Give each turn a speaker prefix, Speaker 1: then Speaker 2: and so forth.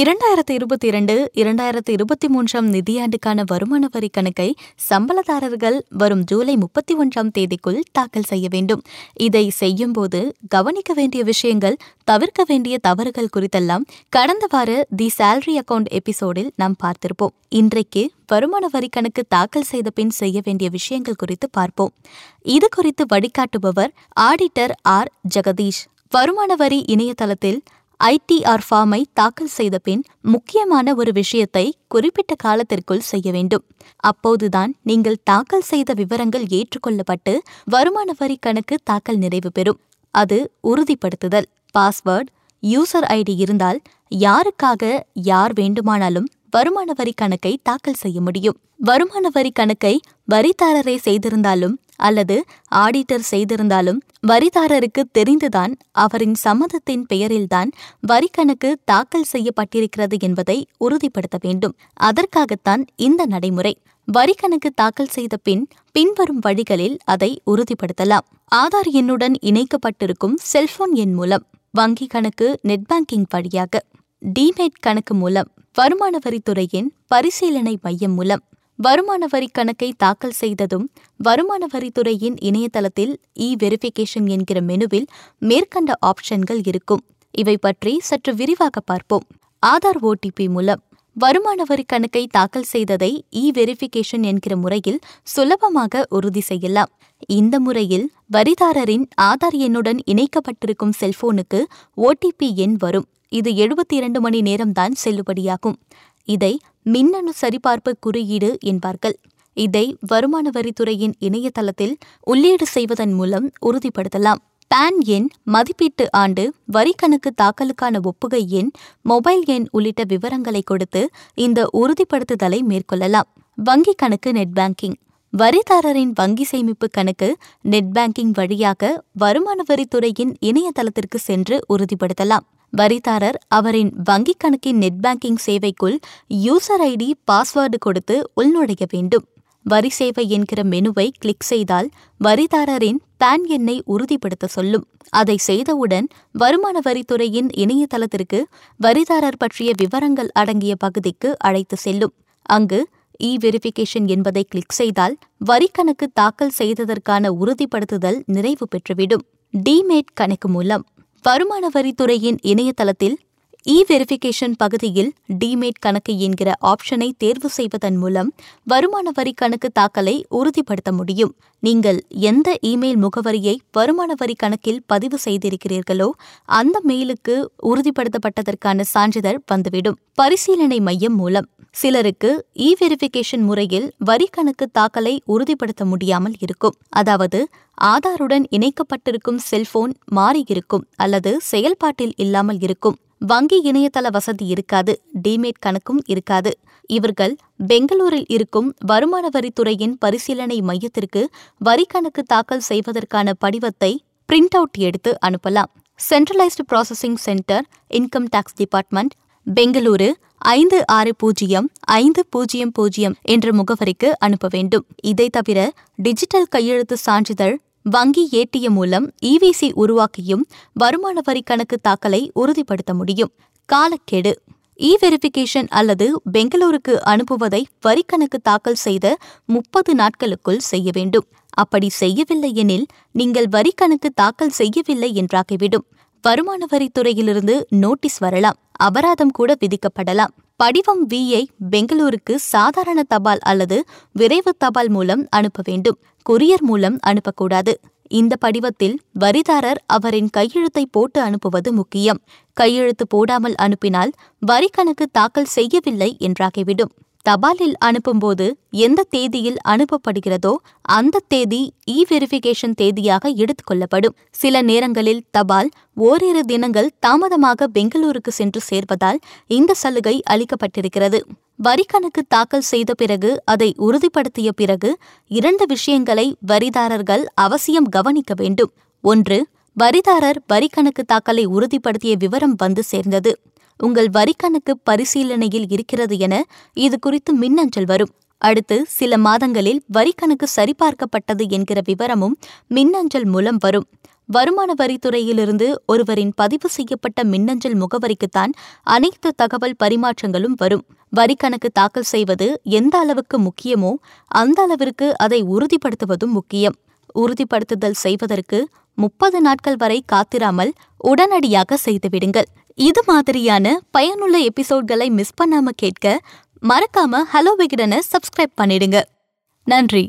Speaker 1: இரண்டாயிரத்தி இருபத்தி இரண்டு இரண்டாயிரத்து இருபத்தி மூன்றாம் நிதியாண்டுக்கான வருமான வரி கணக்கை சம்பளதாரர்கள் வரும் ஜூலை முப்பத்தி ஒன்றாம் தேதிக்குள் தாக்கல் செய்ய வேண்டும். இதை செய்யும்போது கவனிக்க வேண்டிய விஷயங்கள் தவிர்க்க வேண்டிய தவறுகள் குறித்தெல்லாம் கடந்த வார தி சேலரி அக்கவுண்ட் எபிசோடில் நாம் பார்த்திருப்போம். இன்றைக்கு வருமான வரி கணக்கு தாக்கல் செய்த பின் செய்ய வேண்டிய விஷயங்கள் குறித்து பார்ப்போம். இது குறித்து வழிகாட்டுபவர் ஆடிட்டர் ஆர். ஜெகதீஷ். வருமான வரி இணையதளத்தில் ஐடிஆர் ஃபார்மை தாக்கல் செய்த பின் முக்கியமான ஒரு விஷயத்தை குறிப்பிட்ட காலத்திற்குள் செய்ய வேண்டும். அப்போதுதான் நீங்கள் தாக்கல் செய்த விவரங்கள் ஏற்றுக்கொள்ளப்பட்டு வருமான வரி கணக்கு தாக்கல் நிறைவு பெறும். அது உறுதிப்படுத்துதல். பாஸ்வேர்ட் யூசர் ஐடி இருந்தால் யாருக்காக யார் வேண்டுமானாலும் வருமான வரி கணக்கை தாக்கல் செய்ய முடியும். வருமான வரி கணக்கை வரிதாரரே செய்திருந்தாலும் அல்லது ஆடிட்டர் செய்திருந்தாலும் வரிதாரருக்கு தெரிந்துதான் அவரின் சம்மதத்தின் பெயரில்தான் வரி கணக்கு தாக்கல் செய்யப்பட்டிருக்கிறது என்பதை உறுதிப்படுத்த வேண்டும். அதற்காகத்தான் இந்த நடைமுறை. வரி கணக்கு தாக்கல் செய்த பின் பின்வரும் வழிகளில் அதை உறுதிப்படுத்தலாம். ஆதார் எண்ணுடன் இணைக்கப்பட்டிருக்கும் செல்போன் எண் மூலம் வங்கி கணக்கு நெட் பேங்கிங் வழியாக டிமேட் கணக்கு மூலம் வருமான வரித்துறையின் பரிசீலனை மையம் மூலம் வருமான வரி கணக்கை தாக்கல் செய்ததும் வருமான வரித்துறையின் இணையதளத்தில் இ வெரிஃபிகேஷன் என்கிற மெனுவில் மேற்கண்ட ஆப்ஷன்கள் இருக்கும். இவை பற்றி சற்று விரிவாக பார்ப்போம். ஆதார் ஓடிபி மூலம் வருமான வரி கணக்கை தாக்கல் செய்ததை இ வெரிஃபிகேஷன் என்கிற முறையில் சுலபமாக உறுதி செய்யலாம். இந்த முறையில் வரிதாரரின் ஆதார் எண்ணுடன் இணைக்கப்பட்டிருக்கும் செல்போனுக்கு ஓடிபி எண் வரும். இது எழுபத்தி இரண்டு மணி நேரம்தான் செல்லுபடியாகும். இதை மின்னணு சரிபார்ப்பு குறியீடு என்பார்கள். இதை வருமான வரித்துறையின் இணையதளத்தில் உள்ளீடு செய்வதன் மூலம் உறுதிப்படுத்தலாம். பான் எண் மதிப்பீட்டு ஆண்டு வரி கணக்கு தாக்கலுக்கான ஒப்புகை எண் மொபைல் எண் உள்ளிட்ட விவரங்களை கொடுத்து இந்த உறுதிப்படுத்துதலை மேற்கொள்ளலாம். வங்கி கணக்கு நெட் பேங்கிங். வரிதாரரின் வங்கி சேமிப்பு கணக்கு நெட் பேங்கிங் வழியாக வருமான வரித்துறையின் இணையதளத்திற்கு சென்று உறுதிப்படுத்தலாம். வரிதாரர் அவரின் வங்கிக் கணக்கின் நெட் பேங்கிங் சேவைக்குள் யூசர் ஐடி பாஸ்வேர்டு கொடுத்து உள்நுழைய வேண்டும். வரி சேவை என்கிற மெனுவை கிளிக் செய்தால் வரிதாரரின் பான் எண்ணை உறுதிப்படுத்த சொல்லும். அதை செய்தவுடன் வருமான வரித்துறையின் இணையதளத்திற்கு வரிதாரர் பற்றிய விவரங்கள் அடங்கிய பகுதிக்கு அழைத்து செல்லும். அங்கு இ வெரிஃபிகேஷன் என்பதை கிளிக் செய்தால் வரி கணக்கு தாக்கல் செய்ததற்கான உறுதிப்படுத்துதல் நிறைவு பெற்றுவிடும். டிமேட் கணக்கு மூலம். வருமான வரித்துறையின் இணையதளத்தில் இ வெரிஃபிகேஷன் பகுதியில் டிமேட் கணக்கு என்கிற ஆப்ஷனை தேர்வு செய்வதன் மூலம் வருமான வரி கணக்கு தாக்கலை உறுதிப்படுத்த முடியும். நீங்கள் எந்த இமெயில் முகவரியை வருமான வரி கணக்கில் பதிவு செய்திருக்கிறீர்களோ அந்த மெயிலுக்கு உறுதிப்படுத்தப்பட்டதற்கான சான்றிதழ் வந்துவிடும். பரிசீலனை மையம் மூலம் சிலருக்கு இ வெரிஃபிகேஷன் முறையில் வரி கணக்கு தாக்கலை உறுதிப்படுத்த முடியாமல் இருக்கும். அதாவது ஆதாருடன் இணைக்கப்பட்டிருக்கும் செல்போன் மாறியிருக்கும் அல்லது செயல்பாட்டில் இல்லாமல் இருக்கும். வங்கி இணையதள வசதி இருக்காது டிமேட் கணக்கும் இருக்காது. இவர்கள் பெங்களூரில் இருக்கும் வருமான வரித்துறையின் பரிசீலனை மையத்திற்கு வரி கணக்கு தாக்கல் செய்வதற்கான படிவத்தை பிரிண்ட் அவுட் எடுத்து அனுப்பலாம். Centralised processing centre income tax department Bengaluru ஐந்து ஆறு பூஜ்ஜியம் ஐந்து பூஜ்ஜியம் பூஜ்ஜியம் என்ற முகவரிக்கு அனுப்ப வேண்டும். இதை தவிர டிஜிட்டல் கையெழுத்து சான்றிதழ் வங்கி ஏடிஎம் மூலம் இவிசி உருவாக்கியும் வருமான வரி கணக்கு தாக்கலை உறுதிப்படுத்த முடியும். காலக்கெடு. இ வெரிஃபிகேஷன் அல்லது பெங்களூருக்கு அனுப்புவதை வரிக்கணக்கு தாக்கல் செய்த முப்பது நாட்களுக்குள் செய்ய வேண்டும். அப்படி செய்யவில்லை எனில் நீங்கள் வரிக்கணக்கு தாக்கல் செய்யவில்லை என்றாகிவிடும். வருமான வரித்துறையிலிருந்து நோட்டீஸ் வரலாம். அபராதம் கூட விதிக்கப்படலாம். படிவம் வியை பெங்களூருக்கு சாதாரண தபால் அல்லது விரைவு தபால் மூலம் அனுப்ப வேண்டும். கொரியர் மூலம் அனுப்பக்கூடாது. இந்த படிவத்தில் வரிதாரர் அவரின் கையெழுத்தை போட்டு அனுப்புவது முக்கியம். கையெழுத்து போடாமல் அனுப்பினால் வரி கணக்கு தாக்கல் செய்யவில்லை என்றாகிவிடும். தபாலில் அனுப்பும்போது எந்த தேதியில் அனுப்பப்படுகிறதோ அந்த தேதி e இ வெரிஃபிகேஷன் தேதியாக எடுத்துக்கொள்ளப்படும். சில நேரங்களில் தபால் ஓரிரு தினங்கள் தாமதமாக பெங்களூருக்கு சென்று சேர்வதால் இந்த சலுகை அளிக்கப்பட்டிருக்கிறது. வரி கணக்கு தாக்கல் செய்த பிறகு அதை உறுதிப்படுத்திய பிறகு இரண்டு விஷயங்களை வரிதாரர்கள் அவசியம் கவனிக்க வேண்டும். ஒன்று வரிதாரர் வரி கணக்கு தாக்கலை உறுதிப்படுத்திய விவரம் வந்து சேர்ந்தது. உங்கள் வரி கணக்கு பரிசீலனையில் இருக்கிறது என இது குறித்து மின்னஞ்சல் வரும். அடுத்து சில மாதங்களில் வரி கணக்கு சரிபார்க்கப்பட்டது என்கிற விவரமும் மின்னஞ்சல் மூலம் வரும். வருமான வரித்துறையிலிருந்து ஒருவரின் பதிவு செய்யப்பட்ட மின்னஞ்சல் முகவரிக்குத்தான் அனைத்து தகவல் பரிமாற்றங்களும் வரும். வரி கணக்கு தாக்கல் செய்வது எந்த அளவுக்கு முக்கியமோ அந்த அளவிற்கு அதை உறுதிப்படுத்துவதும் முக்கியம். உறுதிப்படுத்துதல் செய்வதற்கு முப்பது நாட்கள் வரை காத்திராமல் உடனடியாக செய்துவிடுங்கள். இது மாதிரியான பயனுள்ள எபிசோட்களை மிஸ் பண்ணாம கேட்க மறக்காம ஹலோ விகடனை சப்ஸ்கிரைப் பண்ணிடுங்க. நன்றி.